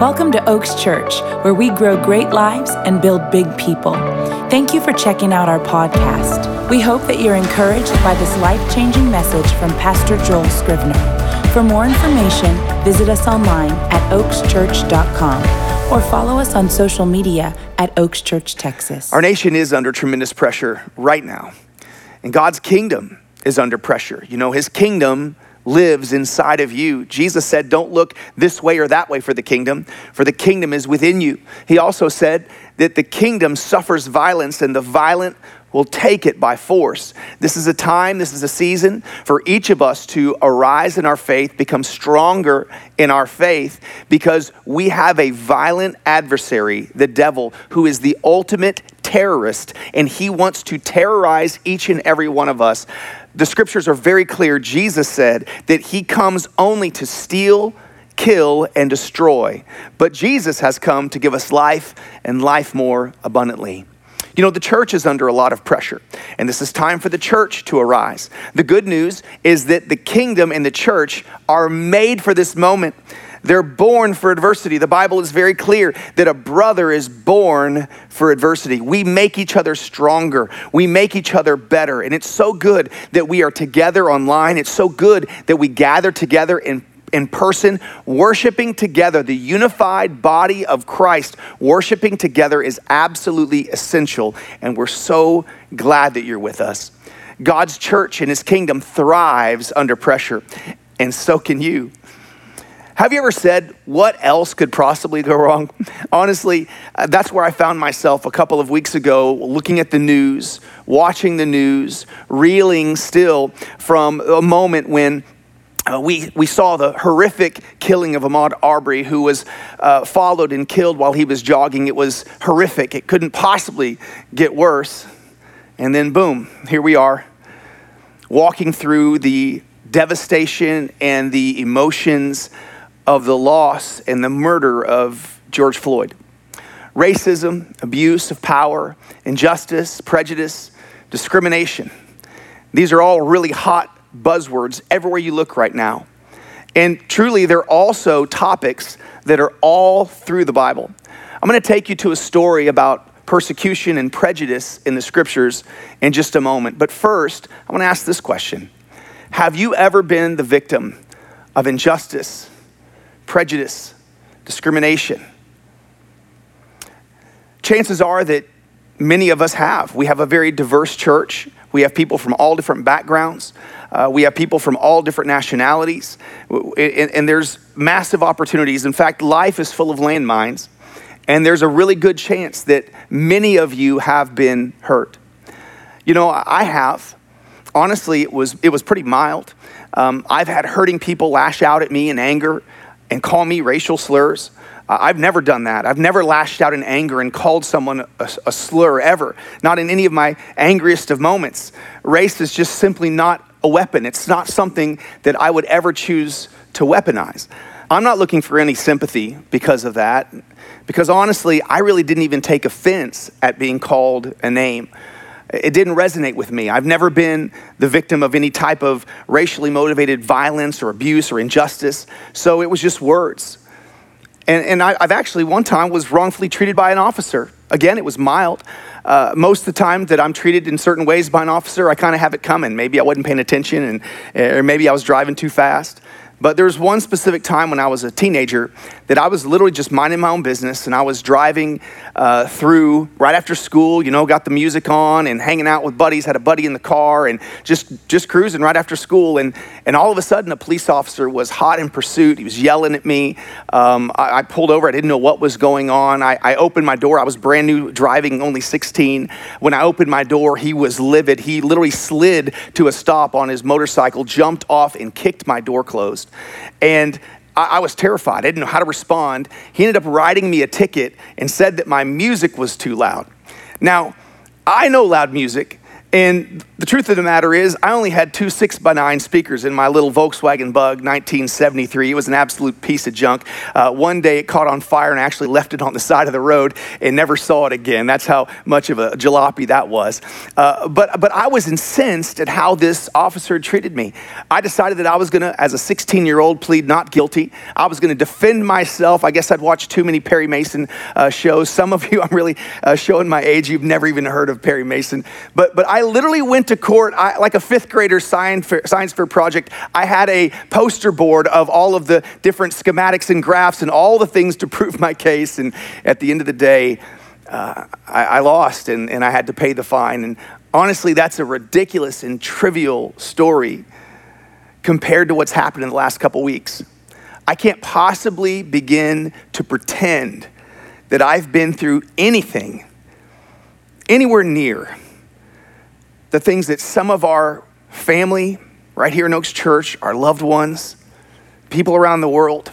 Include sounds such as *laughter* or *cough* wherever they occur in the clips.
Welcome to Oaks Church, where we grow great lives and build big people. Thank you for checking out our podcast. We hope that you're encouraged by this life changing message from Pastor Joel Scrivner. For more information, visit us online at oakschurch.com or follow us on social media at Oaks Church, Texas. Our nation is under tremendous pressure right now, and God's kingdom is under pressure. You know, His kingdom lives inside of you. Jesus said, Don't look this way or that way for the kingdom, for the kingdom is within you. He also said that the kingdom suffers violence, and the violent will take it by force. This is a time, this is a season for each of us to arise in our faith, become stronger in our faith, because we have a violent adversary, the devil, who is the ultimate terrorist, and he wants to terrorize each and every one of us the scriptures are very clear. Jesus said that he comes only to steal, kill, and destroy. But Jesus has come to give us life and life more abundantly. You know, the church is under a lot of pressure, and this is time for the church to arise. The good news is that the kingdom and the church are made for this moment. They're born for adversity. The Bible is very clear that a brother is born for adversity. We make each other stronger, we make each other better. And it's so good that we are together online. It's so good that we gather together in in person, worshiping together, the unified body of Christ, worshiping together is absolutely essential. And we're so glad that you're with us. God's church and his kingdom thrives under pressure, and so can you. Have you ever said, what else could possibly go wrong? *laughs* Honestly, uh, that's where I found myself a couple of weeks ago looking at the news, watching the news, reeling still from a moment when uh, we, we saw the horrific killing of Ahmaud Arbery, who was uh, followed and killed while he was jogging. It was horrific. It couldn't possibly get worse. And then, boom, here we are, walking through the devastation and the emotions of the loss and the murder of George Floyd. Racism, abuse of power, injustice, prejudice, discrimination. These are all really hot buzzwords everywhere you look right now. And truly, they're also topics that are all through the Bible. I'm going to take you to a story about persecution and prejudice in the scriptures in just a moment. But first, I want to ask this question Have you ever been the victim of injustice prejudice, discrimination. Chances are that many of us have. We have a very diverse church. We have people from all different backgrounds. Uh, we have people from all different nationalities. And, and there's massive opportunities. In fact, life is full of landmines. And there's a really good chance that many of you have been hurt. You know, I have. Honestly, it was, it was pretty mild. Um, I've had hurting people lash out at me in anger and call me racial slurs. Uh, I've never done that. I've never lashed out in anger and called someone a, a slur ever, not in any of my angriest of moments. Race is just simply not a weapon, it's not something that I would ever choose to weaponize. I'm not looking for any sympathy because of that, because honestly, I really didn't even take offense at being called a name it didn't resonate with me. I've never been the victim of any type of racially motivated violence or abuse or injustice. So it was just words. And, and I, have actually one time was wrongfully treated by an officer. Again, it was mild. Uh, most of the time that I'm treated in certain ways by an officer, I kind of have it coming. Maybe I wasn't paying attention, and or maybe I was driving too fast. But there was one specific time when I was a teenager that I was literally just minding my own business and I was driving uh, through right after school, you know, got the music on and hanging out with buddies, had a buddy in the car and just, just cruising right after school. And, and all of a sudden, a police officer was hot in pursuit. He was yelling at me. Um, I, I, pulled over. I didn't know what was going on. I, I opened my door. I was brand new driving, only 16. When I opened my door, he was livid. He literally slid to a stop on his motorcycle, jumped off, and kicked my door closed. And I, was terrified. I didn't know how to respond. He ended up writing me a ticket and said that my music was too loud. Now, I know loud music, And the truth of the matter is, I only had two six by nine speakers in my little Volkswagen Bug 1973. It was an absolute piece of junk. Uh, one day it caught on fire and actually left it on the side of the road and never saw it again. That's how much of a jalopy that was. Uh, but, but I was incensed at how this officer treated me. I decided that I was going to, as a 16 year old, plead not guilty. I was going to defend myself. I guess I'd watched too many Perry Mason uh, shows. Some of you, *laughs* I'm really uh, showing my age, you've never even heard of Perry Mason. But, but I I literally went to court I, like a fifth grader science fair, science fair project. I had a poster board of all of the different schematics and graphs and all the things to prove my case. And at the end of the day, uh, I, I lost and, and I had to pay the fine. And honestly, that's a ridiculous and trivial story compared to what's happened in the last couple weeks. I can't possibly begin to pretend that I've been through anything anywhere near the things that some of our family right here in Oaks Church, our loved ones, people around the world,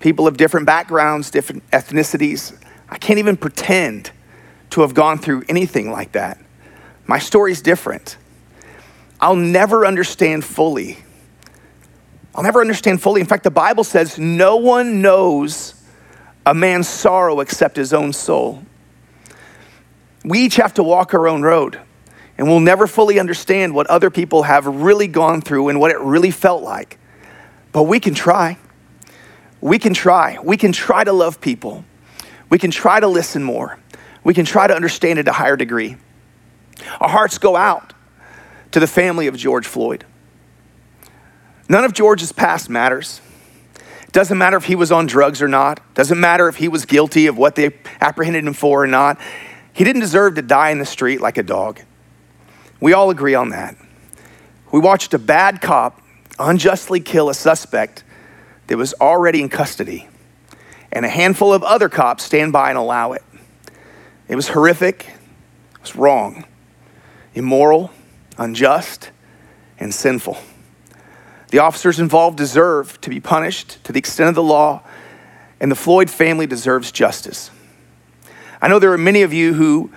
people of different backgrounds, different ethnicities, I can't even pretend to have gone through anything like that. My story's different. I'll never understand fully. I'll never understand fully. In fact, the Bible says no one knows a man's sorrow except his own soul. We each have to walk our own road. And we'll never fully understand what other people have really gone through and what it really felt like. But we can try. We can try. We can try to love people. We can try to listen more. We can try to understand at a higher degree. Our hearts go out to the family of George Floyd. None of George's past matters. It doesn't matter if he was on drugs or not. It doesn't matter if he was guilty of what they apprehended him for or not. He didn't deserve to die in the street like a dog. We all agree on that. We watched a bad cop unjustly kill a suspect that was already in custody, and a handful of other cops stand by and allow it. It was horrific, it was wrong, immoral, unjust, and sinful. The officers involved deserve to be punished to the extent of the law, and the Floyd family deserves justice. I know there are many of you who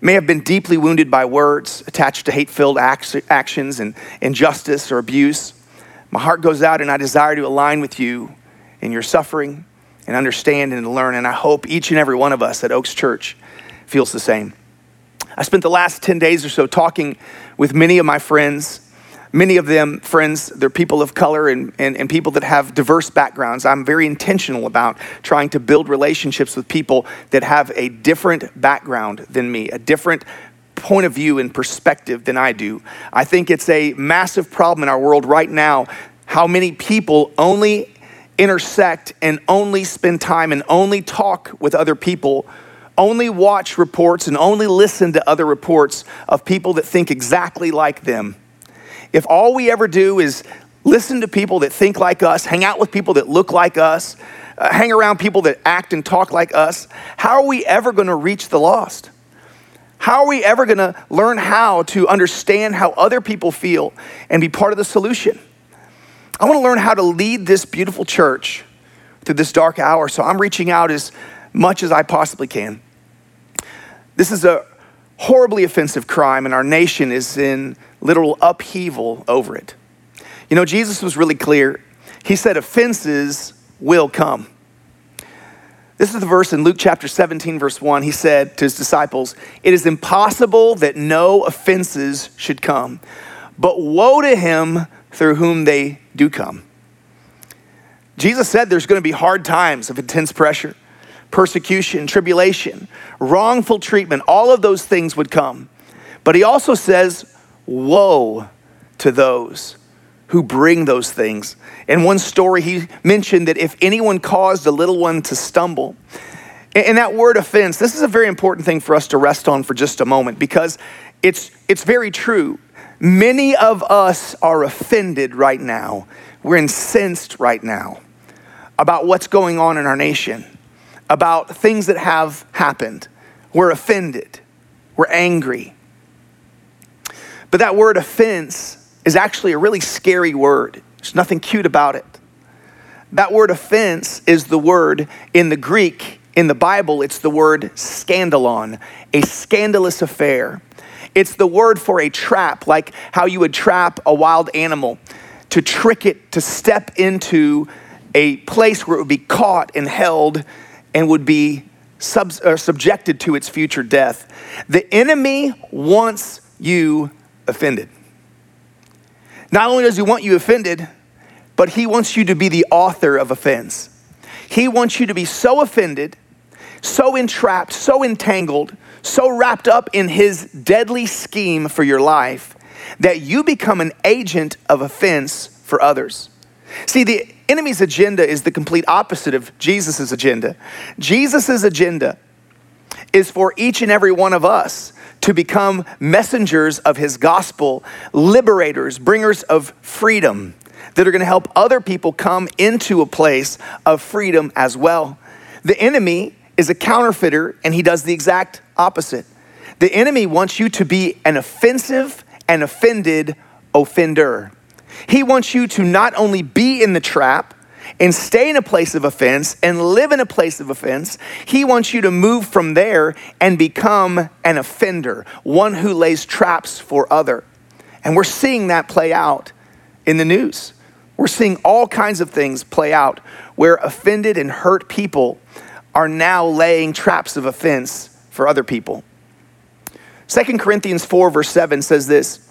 may have been deeply wounded by words attached to hate filled actions and injustice or abuse. My heart goes out and I desire to align with you in your suffering and understand and learn. And I hope each and every one of us at Oaks Church feels the same. I spent the last 10 days or so talking with many of my friends many of them friends they're people of color and, and, and people that have diverse backgrounds. I'm very intentional about trying to build relationships with people that have a different background than me a different point of view and perspective than i do. I think it's a massive problem in our world right now how many people only intersect and only spend time and only talk with other people only watch reports and only listen to other reports of people that think exactly like them if all we ever do is listen to people that think like us, hang out with people that look like us, uh, hang around people that act and talk like us, how are we ever going to reach the lost? How are we ever going to learn how to understand how other people feel and be part of the solution? I want to learn how to lead this beautiful church through this dark hour, so I'm reaching out as much as I possibly can. This is a horribly offensive crime, and our nation is in literal upheaval over it. You know, Jesus was really clear. He said, offenses will come. This is the verse in Luke chapter 17, verse 1. He said to his disciples, It is impossible that no offenses should come, but woe to him through whom they do come. Jesus said there's going to be hard times of intense pressure, persecution, tribulation, wrongful treatment, all of those things would come. But he also says, Woe to those who bring those things. In one story, he mentioned that if anyone caused a little one to stumble, and that word offense, this is a very important thing for us to rest on for just a moment because it's, it's very true. Many of us are offended right now. We're incensed right now about what's going on in our nation, about things that have happened. We're offended. We're angry. But that word offense is actually a really scary word. There's nothing cute about it. That word offense is the word in the Greek, in the Bible, it's the word scandalon, a scandalous affair. It's the word for a trap, like how you would trap a wild animal to trick it to step into a place where it would be caught and held and would be sub- uh, subjected to its future death. The enemy wants you offended. Not only does he want you offended, but he wants you to be the author of offense. He wants you to be so offended, so entrapped, so entangled, so wrapped up in his deadly scheme for your life that you become an agent of offense for others. See, the enemy's agenda is the complete opposite of Jesus' agenda. Jesus' agenda is for each and every one of us to become messengers of his gospel, liberators, bringers of freedom that are going to help other people come into a place of freedom as well. The enemy is a counterfeiter and he does the exact opposite. The enemy wants you to be an offensive and offended offender. He wants you to not only be in the trap and stay in a place of offense and live in a place of offense, he wants you to move from there and become an offender, one who lays traps for other. And we're seeing that play out in the news. We're seeing all kinds of things play out where offended and hurt people are now laying traps of offense for other people. 2 Corinthians 4, verse 7 says this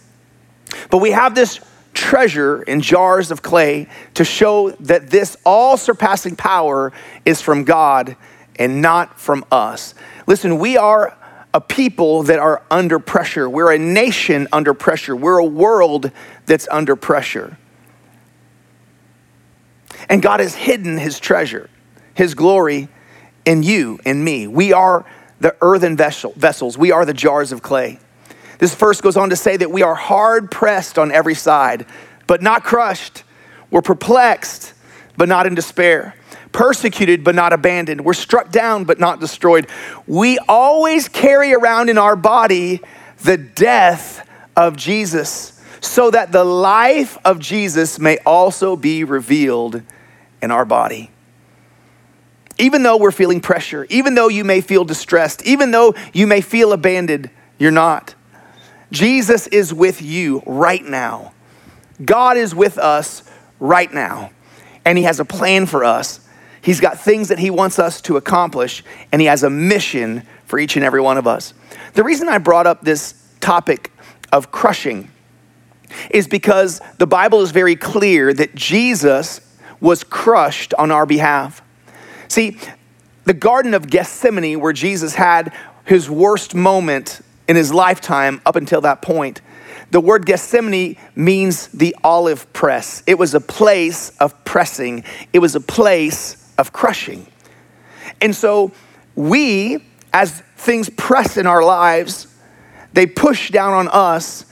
But we have this treasure in jars of clay to show that this all surpassing power is from God and not from us. Listen, we are a people that are under pressure. We're a nation under pressure. We're a world that's under pressure. And God has hidden his treasure, his glory in you and me. We are the earthen vessel, vessels, we are the jars of clay. This verse goes on to say that we are hard pressed on every side, but not crushed. We're perplexed, but not in despair. Persecuted, but not abandoned. We're struck down, but not destroyed. We always carry around in our body the death of Jesus, so that the life of Jesus may also be revealed in our body. Even though we're feeling pressure, even though you may feel distressed, even though you may feel abandoned, you're not. Jesus is with you right now. God is with us right now. And He has a plan for us. He's got things that He wants us to accomplish, and He has a mission for each and every one of us. The reason I brought up this topic of crushing is because the Bible is very clear that Jesus was crushed on our behalf. See, the Garden of Gethsemane, where Jesus had his worst moment in his lifetime up until that point, the word Gethsemane means the olive press. It was a place of pressing, it was a place of crushing. And so, we, as things press in our lives, they push down on us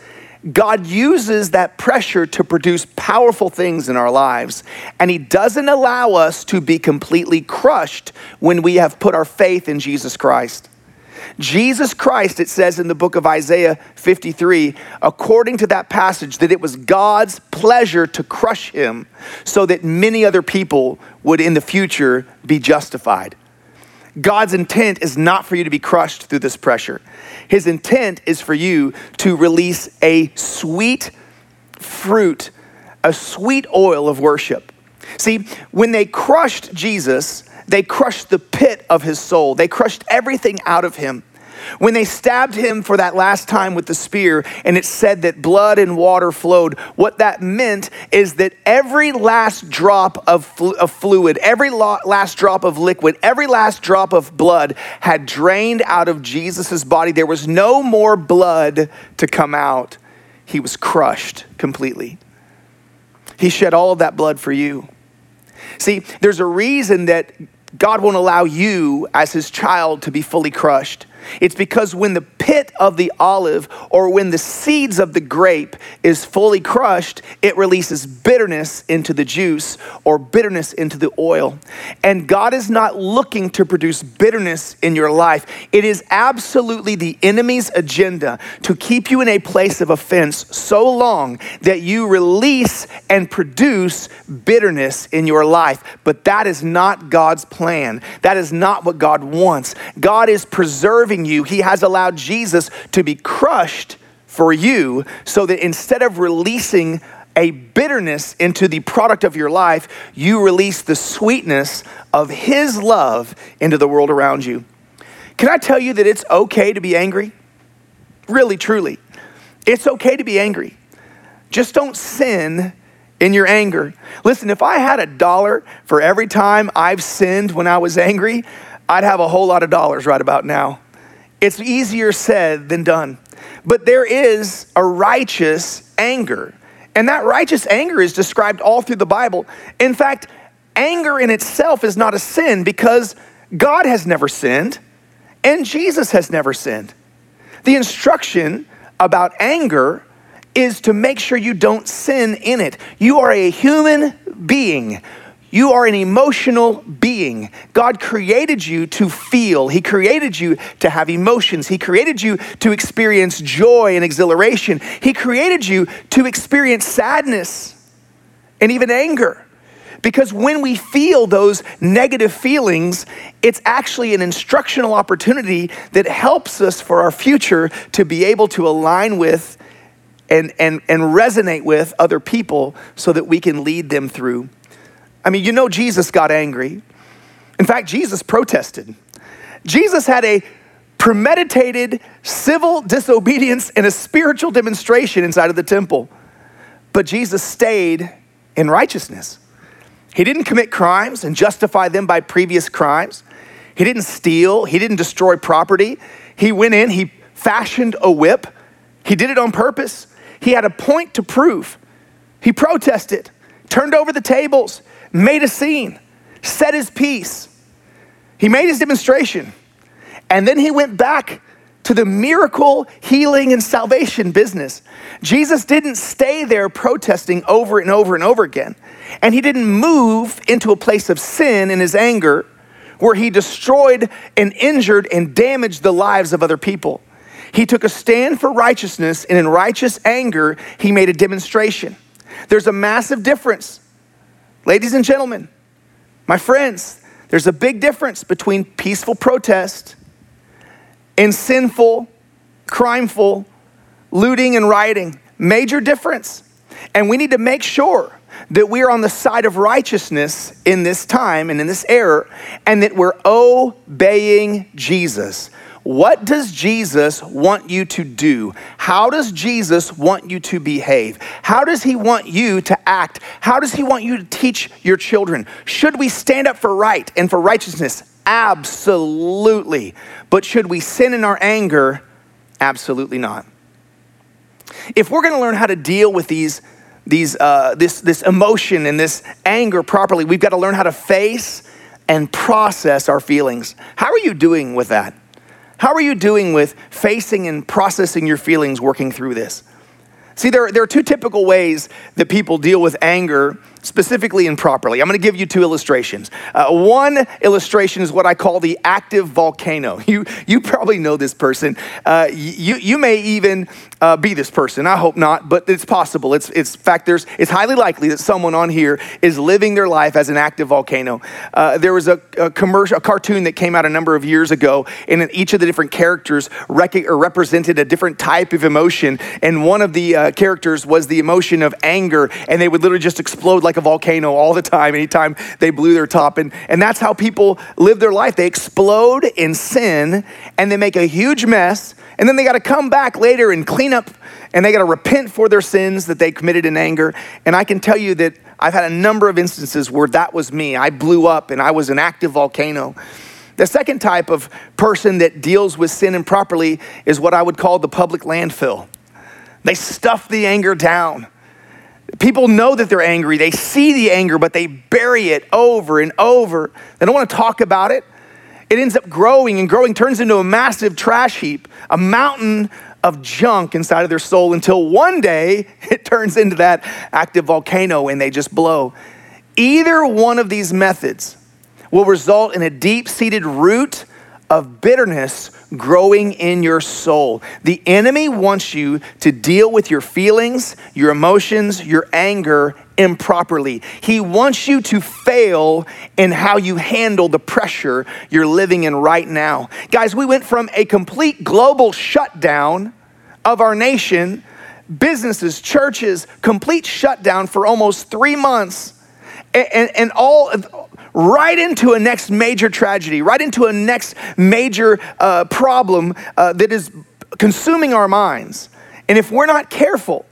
God uses that pressure to produce powerful things in our lives, and He doesn't allow us to be completely crushed when we have put our faith in Jesus Christ. Jesus Christ, it says in the book of Isaiah 53, according to that passage, that it was God's pleasure to crush him so that many other people would in the future be justified. God's intent is not for you to be crushed through this pressure. His intent is for you to release a sweet fruit, a sweet oil of worship. See, when they crushed Jesus, they crushed the pit of his soul, they crushed everything out of him. When they stabbed him for that last time with the spear, and it said that blood and water flowed, what that meant is that every last drop of, flu- of fluid, every last drop of liquid, every last drop of blood had drained out of Jesus' body. There was no more blood to come out. He was crushed completely. He shed all of that blood for you. See, there's a reason that God won't allow you as his child to be fully crushed. It's because when the pit of the olive or when the seeds of the grape is fully crushed, it releases bitterness into the juice or bitterness into the oil. And God is not looking to produce bitterness in your life. It is absolutely the enemy's agenda to keep you in a place of offense so long that you release and produce bitterness in your life. But that is not God's plan. That is not what God wants. God is preserving you. He has allowed Jesus to be crushed for you so that instead of releasing a bitterness into the product of your life, you release the sweetness of His love into the world around you. Can I tell you that it's okay to be angry? Really, truly. It's okay to be angry. Just don't sin in your anger. Listen, if I had a dollar for every time I've sinned when I was angry, I'd have a whole lot of dollars right about now. It's easier said than done. But there is a righteous anger. And that righteous anger is described all through the Bible. In fact, anger in itself is not a sin because God has never sinned and Jesus has never sinned. The instruction about anger is to make sure you don't sin in it. You are a human being you are an emotional being. God created you to feel. He created you to have emotions. He created you to experience joy and exhilaration. He created you to experience sadness and even anger. Because when we feel those negative feelings, it's actually an instructional opportunity that helps us for our future to be able to align with and, and, and resonate with other people so that we can lead them through I mean, you know, Jesus got angry. In fact, Jesus protested. Jesus had a premeditated civil disobedience and a spiritual demonstration inside of the temple. But Jesus stayed in righteousness. He didn't commit crimes and justify them by previous crimes. He didn't steal. He didn't destroy property. He went in, he fashioned a whip. He did it on purpose. He had a point to prove. He protested, turned over the tables, made a scene, said his piece. He made his demonstration. And then he went back to the miracle, healing, and salvation business. Jesus didn't stay there protesting over and over and over again. And he didn't move into a place of sin in his anger where he destroyed and injured and damaged the lives of other people. He took a stand for righteousness, and in righteous anger, he made a demonstration. There's a massive difference Ladies and gentlemen, my friends, there's a big difference between peaceful protest and sinful, crimeful looting and rioting. Major difference. And we need to make sure that we are on the side of righteousness in this time and in this era, and that we're obeying Jesus. What does Jesus want you to do? How does Jesus want you to behave? How does he want you to act? How does he want you to teach your children? Should we stand up for right and for righteousness? Absolutely. But should we sin in our anger? Absolutely not. If we're going to learn how to deal with these these, uh, this, this emotion and this anger properly, we've got to learn how to face and process our feelings. How are you doing with that? How are you doing with facing and processing your feelings working through this? See, there, there are two typical ways that people deal with anger specifically and properly. I'm going to give you two illustrations. Uh, one illustration is what I call the active volcano. *laughs* You, you probably know this person. Uh, you, you may even uh, be this person. I hope not, but it's possible. It's, it's fact, there's, it's highly likely that someone on here is living their life as an active volcano. Uh, there was a, a, commercial, a cartoon that came out a number of years ago, and each of the different characters rec- represented a different type of emotion. And one of the uh, characters was the emotion of anger, and they would literally just explode like a volcano all the time, anytime they blew their top. And, and that's how people live their life. They explode in sin, and they make a huge mess and then they got to come back later and clean up and they got to repent for their sins that they committed in anger. And I can tell you that I've had a number of instances where that was me. I blew up and I was an active volcano. The second type of person that deals with sin improperly is what I would call the public landfill. They stuff the anger down. People know that they're angry. They see the anger, but they bury it over and over. They don't want to talk about it it ends up growing and growing, turns into a massive trash heap, a mountain of junk inside of their soul until one day *laughs* it turns into that active volcano and they just blow. Either one of these methods will result in a deep seated root of bitterness growing in your soul. The enemy wants you to deal with your feelings, your emotions, your anger improperly. He wants you to fail in how you handle the pressure you're living in right now. Guys, we went from a complete global shutdown of our nation, businesses, churches, complete shutdown for almost three months, and, and, and all right into a next major tragedy, right into a next major uh, problem uh, that is consuming our minds. And if we're not careful,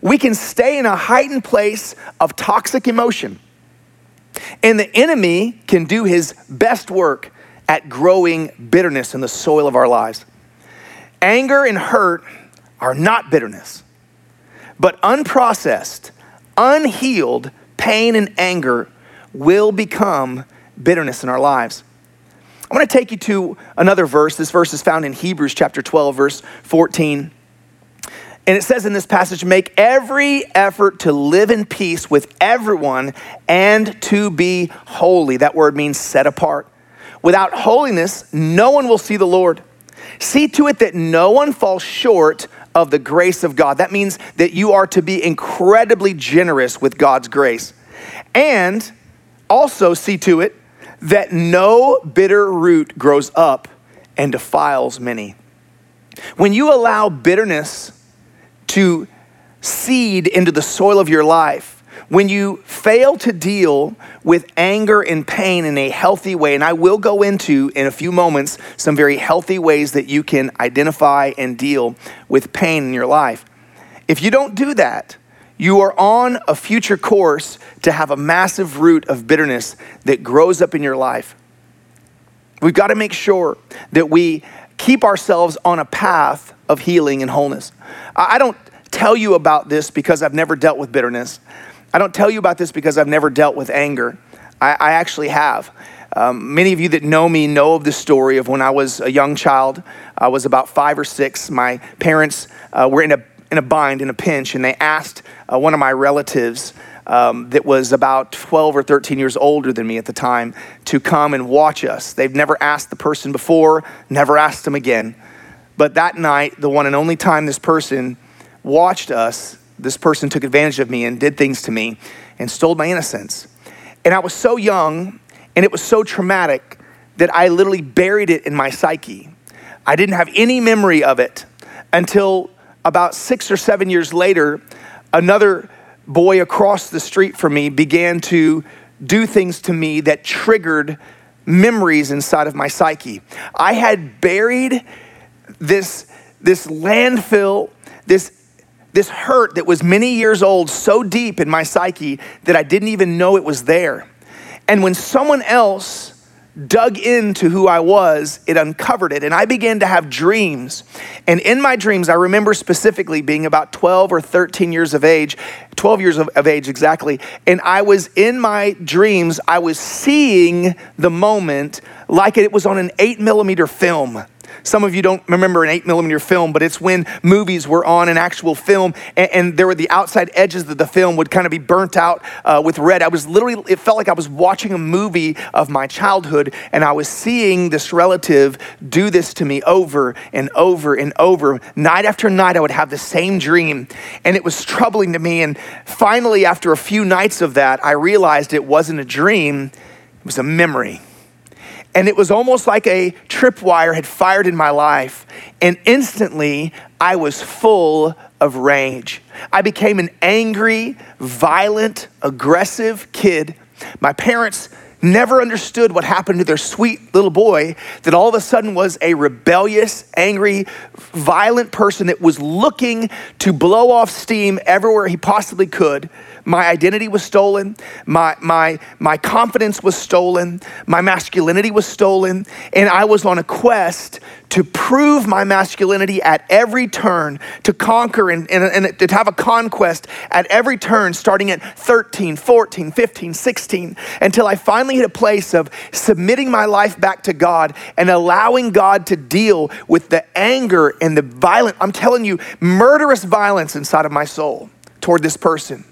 we can stay in a heightened place of toxic emotion. And the enemy can do his best work at growing bitterness in the soil of our lives. Anger and hurt are not bitterness, but unprocessed, unhealed pain and anger will become bitterness in our lives. I want to take you to another verse. This verse is found in Hebrews chapter 12, verse 14. And it says in this passage, make every effort to live in peace with everyone and to be holy. That word means set apart. Without holiness, no one will see the Lord. See to it that no one falls short of the grace of God. That means that you are to be incredibly generous with God's grace. And also see to it that no bitter root grows up and defiles many. When you allow bitterness to seed into the soil of your life, when you fail to deal with anger and pain in a healthy way, and I will go into in a few moments some very healthy ways that you can identify and deal with pain in your life. If you don't do that, you are on a future course to have a massive root of bitterness that grows up in your life. We've got to make sure that we keep ourselves on a path of healing and wholeness. I don't tell you about this because I've never dealt with bitterness. I don't tell you about this because I've never dealt with anger. I, I actually have. Um, many of you that know me know of the story of when I was a young child. I was about five or six. My parents uh, were in a in a bind, in a pinch, and they asked uh, one of my relatives um, that was about 12 or 13 years older than me at the time to come and watch us. They've never asked the person before, never asked them again. But that night, the one and only time this person watched us, this person took advantage of me and did things to me and stole my innocence. And I was so young and it was so traumatic that I literally buried it in my psyche. I didn't have any memory of it until about six or seven years later, another boy across the street from me began to do things to me that triggered memories inside of my psyche. I had buried this, this landfill, this, this hurt that was many years old so deep in my psyche that I didn't even know it was there. And when someone else dug into who I was, it uncovered it. And I began to have dreams. And in my dreams, I remember specifically being about 12 or 13 years of age, 12 years of, of, age exactly. And I was in my dreams, I was seeing the moment like it was on an eight millimeter film. Some of you don't remember an eight millimeter film, but it's when movies were on an actual film and, and there were the outside edges of the film would kind of be burnt out uh, with red. I was literally, it felt like I was watching a movie of my childhood and I was seeing this relative do this to me over and over and over. Night after night, I would have the same dream and it was troubling to me. And finally, after a few nights of that, I realized it wasn't a dream, it was a memory. And it was almost like a tripwire had fired in my life. And instantly, I was full of rage. I became an angry, violent, aggressive kid. My parents never understood what happened to their sweet little boy that all of a sudden was a rebellious, angry, violent person that was looking to blow off steam everywhere he possibly could. My identity was stolen. My, my, my confidence was stolen. My masculinity was stolen. And I was on a quest to prove my masculinity at every turn, to conquer and, and, and to have a conquest at every turn, starting at 13, 14, 15, 16, until I finally a place of submitting my life back to God and allowing God to deal with the anger and the violent, I'm telling you, murderous violence inside of my soul toward this person.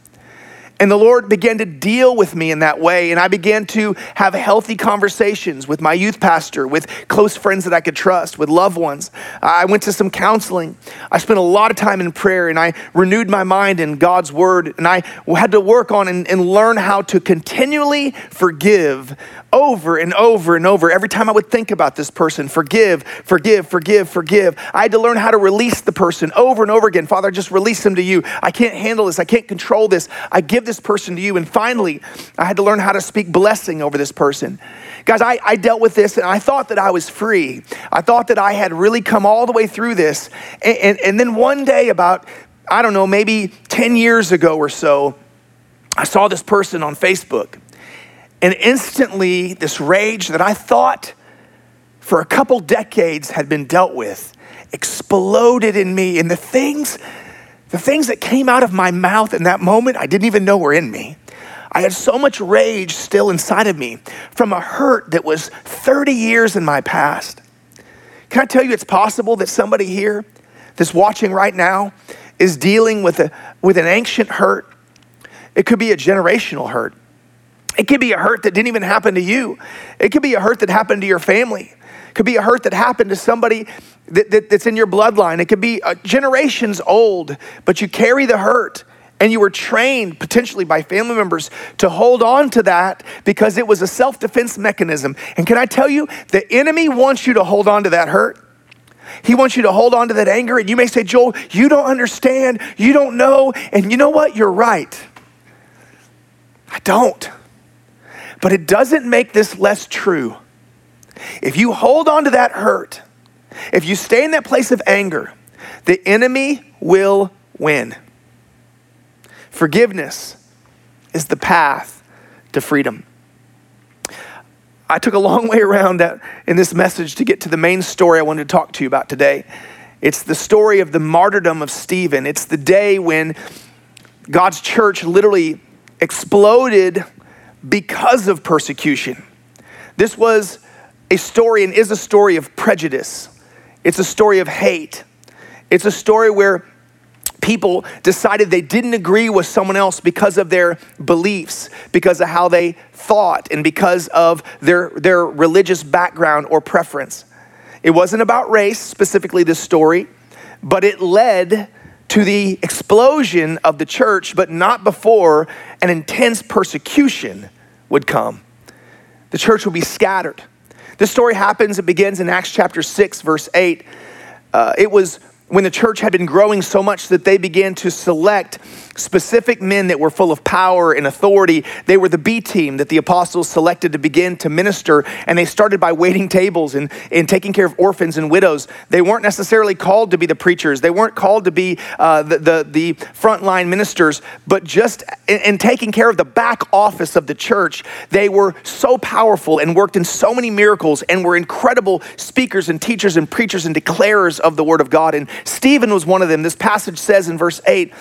And the Lord began to deal with me in that way. And I began to have healthy conversations with my youth pastor, with close friends that I could trust, with loved ones. I went to some counseling. I spent a lot of time in prayer and I renewed my mind in God's word. And I had to work on and, and learn how to continually forgive over and over and over. Every time I would think about this person, forgive, forgive, forgive, forgive. I had to learn how to release the person over and over again. Father, I just release them to you. I can't handle this. I can't control this. I give this person to you. And finally, I had to learn how to speak blessing over this person. Guys, I, I dealt with this and I thought that I was free. I thought that I had really come all the way through this. And, and, and then one day, about, I don't know, maybe 10 years ago or so, I saw this person on Facebook and instantly, this rage that I thought for a couple decades had been dealt with exploded in me. And the things, the things that came out of my mouth in that moment, I didn't even know were in me. I had so much rage still inside of me from a hurt that was 30 years in my past. Can I tell you it's possible that somebody here that's watching right now is dealing with, a, with an ancient hurt? It could be a generational hurt. It could be a hurt that didn't even happen to you. It could be a hurt that happened to your family. It could be a hurt that happened to somebody that, that, that's in your bloodline. It could be uh, generations old, but you carry the hurt and you were trained potentially by family members to hold on to that because it was a self defense mechanism. And can I tell you, the enemy wants you to hold on to that hurt. He wants you to hold on to that anger. And you may say, Joel, you don't understand. You don't know. And you know what? You're right. I don't but it doesn't make this less true. If you hold on to that hurt, if you stay in that place of anger, the enemy will win. Forgiveness is the path to freedom. I took a long *laughs* way around that in this message to get to the main story I wanted to talk to you about today. It's the story of the martyrdom of Stephen. It's the day when God's church literally exploded because of persecution. This was a story and is a story of prejudice. It's a story of hate. It's a story where people decided they didn't agree with someone else because of their beliefs, because of how they thought, and because of their, their religious background or preference. It wasn't about race, specifically this story, but it led to the explosion of the church, but not before an intense persecution would come. The church would be scattered. This story happens, it begins in Acts chapter 6, verse 8. Uh, it was when the church had been growing so much that they began to select specific men that were full of power and authority. They were the B team that the apostles selected to begin to minister, and they started by waiting tables and, and taking care of orphans and widows. They weren't necessarily called to be the preachers, they weren't called to be uh, the, the, the frontline ministers, but just in, in taking care of the back office of the church, they were so powerful and worked in so many miracles and were incredible speakers and teachers and preachers and declarers of the word of God. And Stephen was one of them. This passage says in verse 8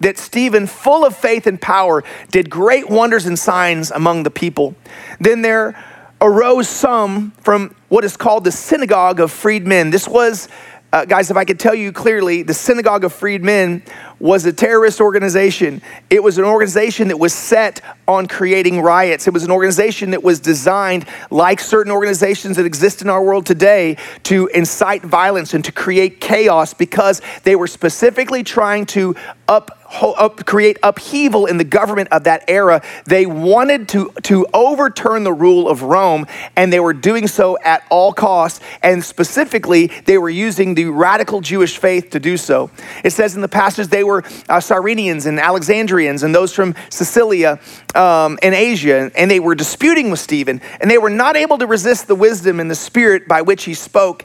that Stephen, full of faith and power, did great wonders and signs among the people. Then there arose some from what is called the synagogue of freedmen. This was, uh, guys, if I could tell you clearly, the synagogue of freedmen was a terrorist organization. It was an organization that was set on creating riots. It was an organization that was designed, like certain organizations that exist in our world today, to incite violence and to create chaos because they were specifically trying to up up, create upheaval in the government of that era. They wanted to, to overturn the rule of Rome, and they were doing so at all costs. And specifically, they were using the radical Jewish faith to do so. It says in the passage they were uh, Cyrenians and Alexandrians and those from Sicilia um, and Asia, and they were disputing with Stephen, and they were not able to resist the wisdom and the spirit by which he spoke.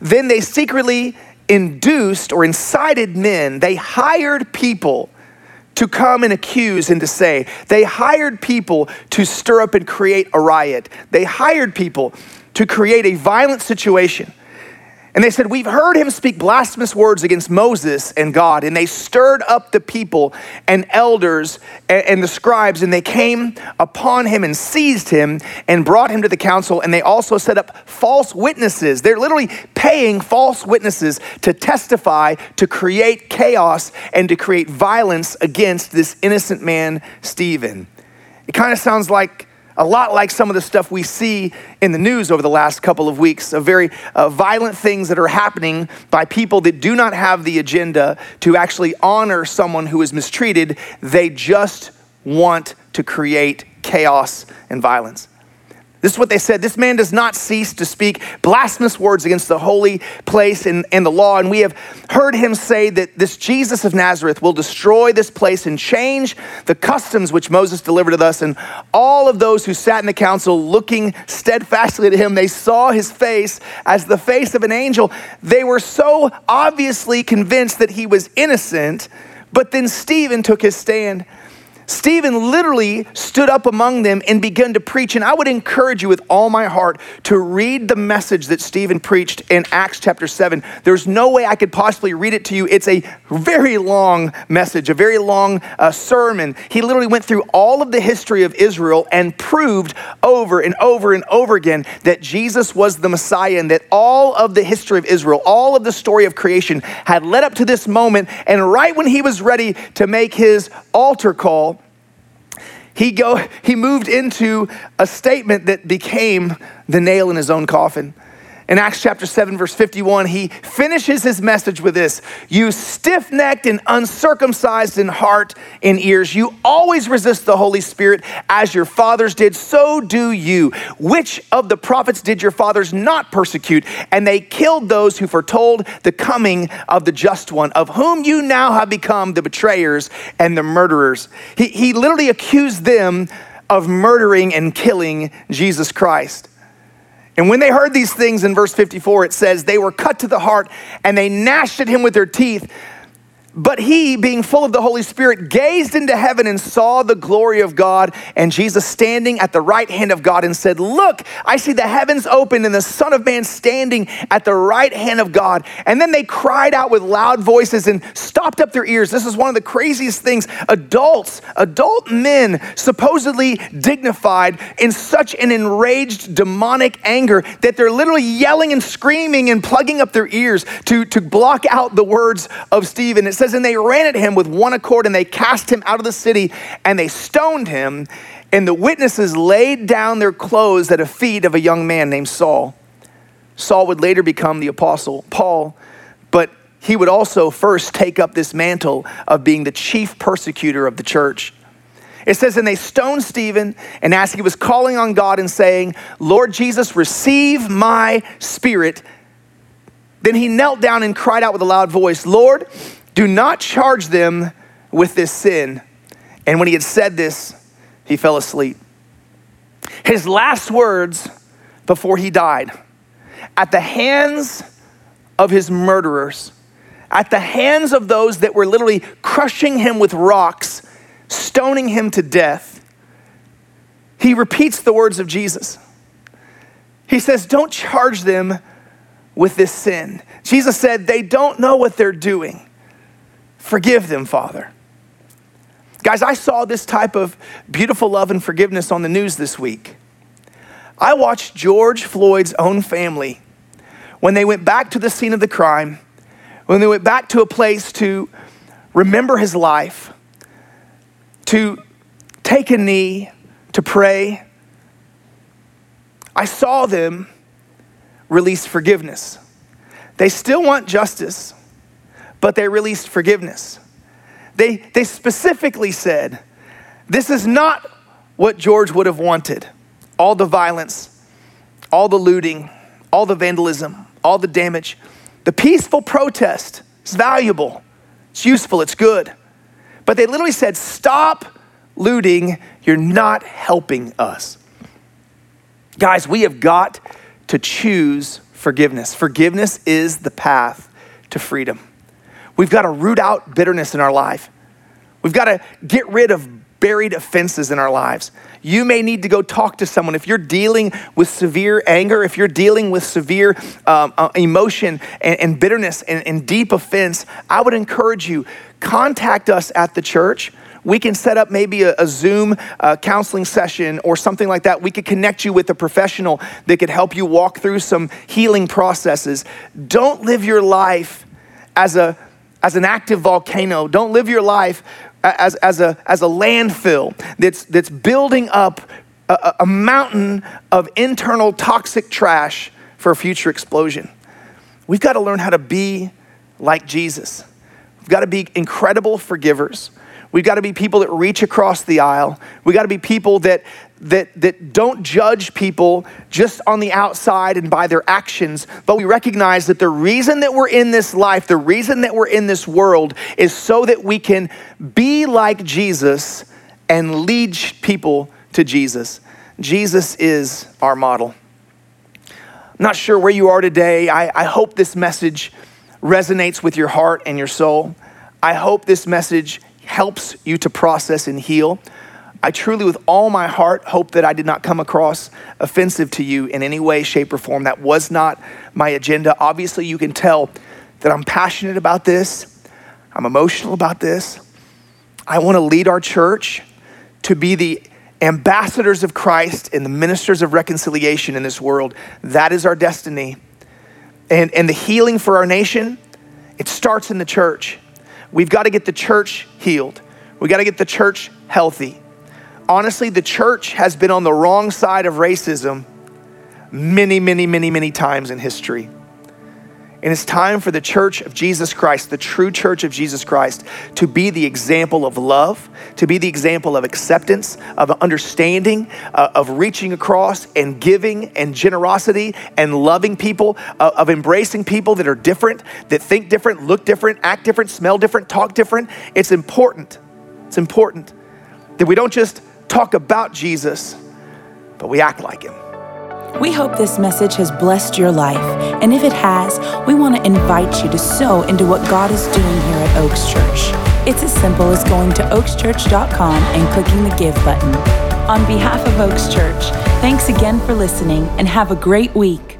Then they secretly induced or incited men, they hired people to come and accuse and to say. They hired people to stir up and create a riot. They hired people to create a violent situation. And they said, We've heard him speak blasphemous words against Moses and God. And they stirred up the people and elders and, the scribes, and they came upon him and seized him and brought him to the council. And they also set up false witnesses. They're literally paying false witnesses to testify, to create chaos, and to create violence against this innocent man, Stephen. It kind of sounds like a lot like some of the stuff we see in the news over the last couple of weeks of very uh, violent things that are happening by people that do not have the agenda to actually honor someone who is mistreated. They just want to create chaos and violence. This is what they said. This man does not cease to speak blasphemous words against the holy place and, and the law. And we have heard him say that this Jesus of Nazareth will destroy this place and change the customs which Moses delivered to us. And all of those who sat in the council looking steadfastly at him, they saw his face as the face of an angel. They were so obviously convinced that he was innocent. But then Stephen took his stand Stephen literally stood up among them and began to preach. And I would encourage you with all my heart to read the message that Stephen preached in Acts chapter 7. There's no way I could possibly read it to you. It's a very long message, a very long uh, sermon. He literally went through all of the history of Israel and proved over and over and over again that Jesus was the Messiah and that all of the history of Israel, all of the story of creation had led up to this moment. And right when he was ready to make his altar call, he, go, he moved into a statement that became the nail in his own coffin. In Acts chapter 7, verse 51, he finishes his message with this You stiff necked and uncircumcised in heart and ears, you always resist the Holy Spirit as your fathers did, so do you. Which of the prophets did your fathers not persecute? And they killed those who foretold the coming of the just one, of whom you now have become the betrayers and the murderers. He, he literally accused them of murdering and killing Jesus Christ. And when they heard these things in verse 54, it says, they were cut to the heart and they gnashed at him with their teeth. But he, being full of the Holy Spirit, gazed into heaven and saw the glory of God and Jesus standing at the right hand of God and said, Look, I see the heavens open and the Son of Man standing at the right hand of God. And then they cried out with loud voices and stopped up their ears. This is one of the craziest things. Adults, adult men, supposedly dignified, in such an enraged demonic anger that they're literally yelling and screaming and plugging up their ears to, to block out the words of Stephen. Says, And they ran at him with one accord, and they cast him out of the city, and they stoned him. And the witnesses laid down their clothes at the feet of a young man named Saul. Saul would later become the apostle Paul, but he would also first take up this mantle of being the chief persecutor of the church. It says, and they stoned Stephen, and as he was calling on God and saying, Lord Jesus, receive my spirit, then he knelt down and cried out with a loud voice, Lord, do not charge them with this sin. And when he had said this, he fell asleep. His last words before he died at the hands of his murderers, at the hands of those that were literally crushing him with rocks, stoning him to death, he repeats the words of Jesus. He says, Don't charge them with this sin. Jesus said, They don't know what they're doing. Forgive them, Father. Guys, I saw this type of beautiful love and forgiveness on the news this week. I watched George Floyd's own family when they went back to the scene of the crime, when they went back to a place to remember his life, to take a knee, to pray. I saw them release forgiveness. They still want justice but they released forgiveness. They, they specifically said, This is not what George would have wanted. All the violence, all the looting, all the vandalism, all the damage. The peaceful protest is valuable, it's useful, it's good. But they literally said, Stop looting, you're not helping us. Guys, we have got to choose forgiveness. Forgiveness is the path to freedom. We've got to root out bitterness in our life. We've got to get rid of buried offenses in our lives. You may need to go talk to someone. If you're dealing with severe anger, if you're dealing with severe um, uh, emotion and, and bitterness and, and, deep offense, I would encourage you, contact us at the church. We can set up maybe a, a Zoom uh, counseling session or something like that. We could connect you with a professional that could help you walk through some healing processes. Don't live your life as a as an active volcano. Don't live your life as, as, a, as a landfill that's, that's building up a, a mountain of internal toxic trash for a future explosion. We've got to learn how to be like Jesus. We've got to be incredible forgivers. We've got to be people that reach across the aisle. We've got to be people that, that, that don't judge people just on the outside and by their actions, but we recognize that the reason that we're in this life, the reason that we're in this world is so that we can be like Jesus and lead people to Jesus. Jesus is our model. I'm not sure where you are today. I, I hope this message resonates with your heart and your soul. I hope this message helps you to process and heal. I truly, with all my heart, hope that I did not come across offensive to you in any way, shape, or form. That was not my agenda. Obviously, you can tell that I'm passionate about this, I'm emotional about this. I want to lead our church to be the ambassadors of Christ and the ministers of reconciliation in this world. That is our destiny. And, and the healing for our nation, it starts in the church. We've got to get the church healed. We've got to get the church healthy. Honestly, the church has been on the wrong side of racism many, many, many, many times in history. And it's time for the church of Jesus Christ, the true church of Jesus Christ, to be the example of love, to be the example of acceptance, of understanding, uh, of reaching across and giving and generosity and loving people, uh, of embracing people that are different, that think different, look different, act different, smell different, talk different. It's important. It's important that we don't just talk about Jesus, but we act like him. We hope this message has blessed your life, and if it has, we want to invite you to sow into what God is doing here at Oaks Church. It's as simple as going to oakschurch.com and clicking the Give button. On behalf of Oaks Church, thanks again for listening and have a great week.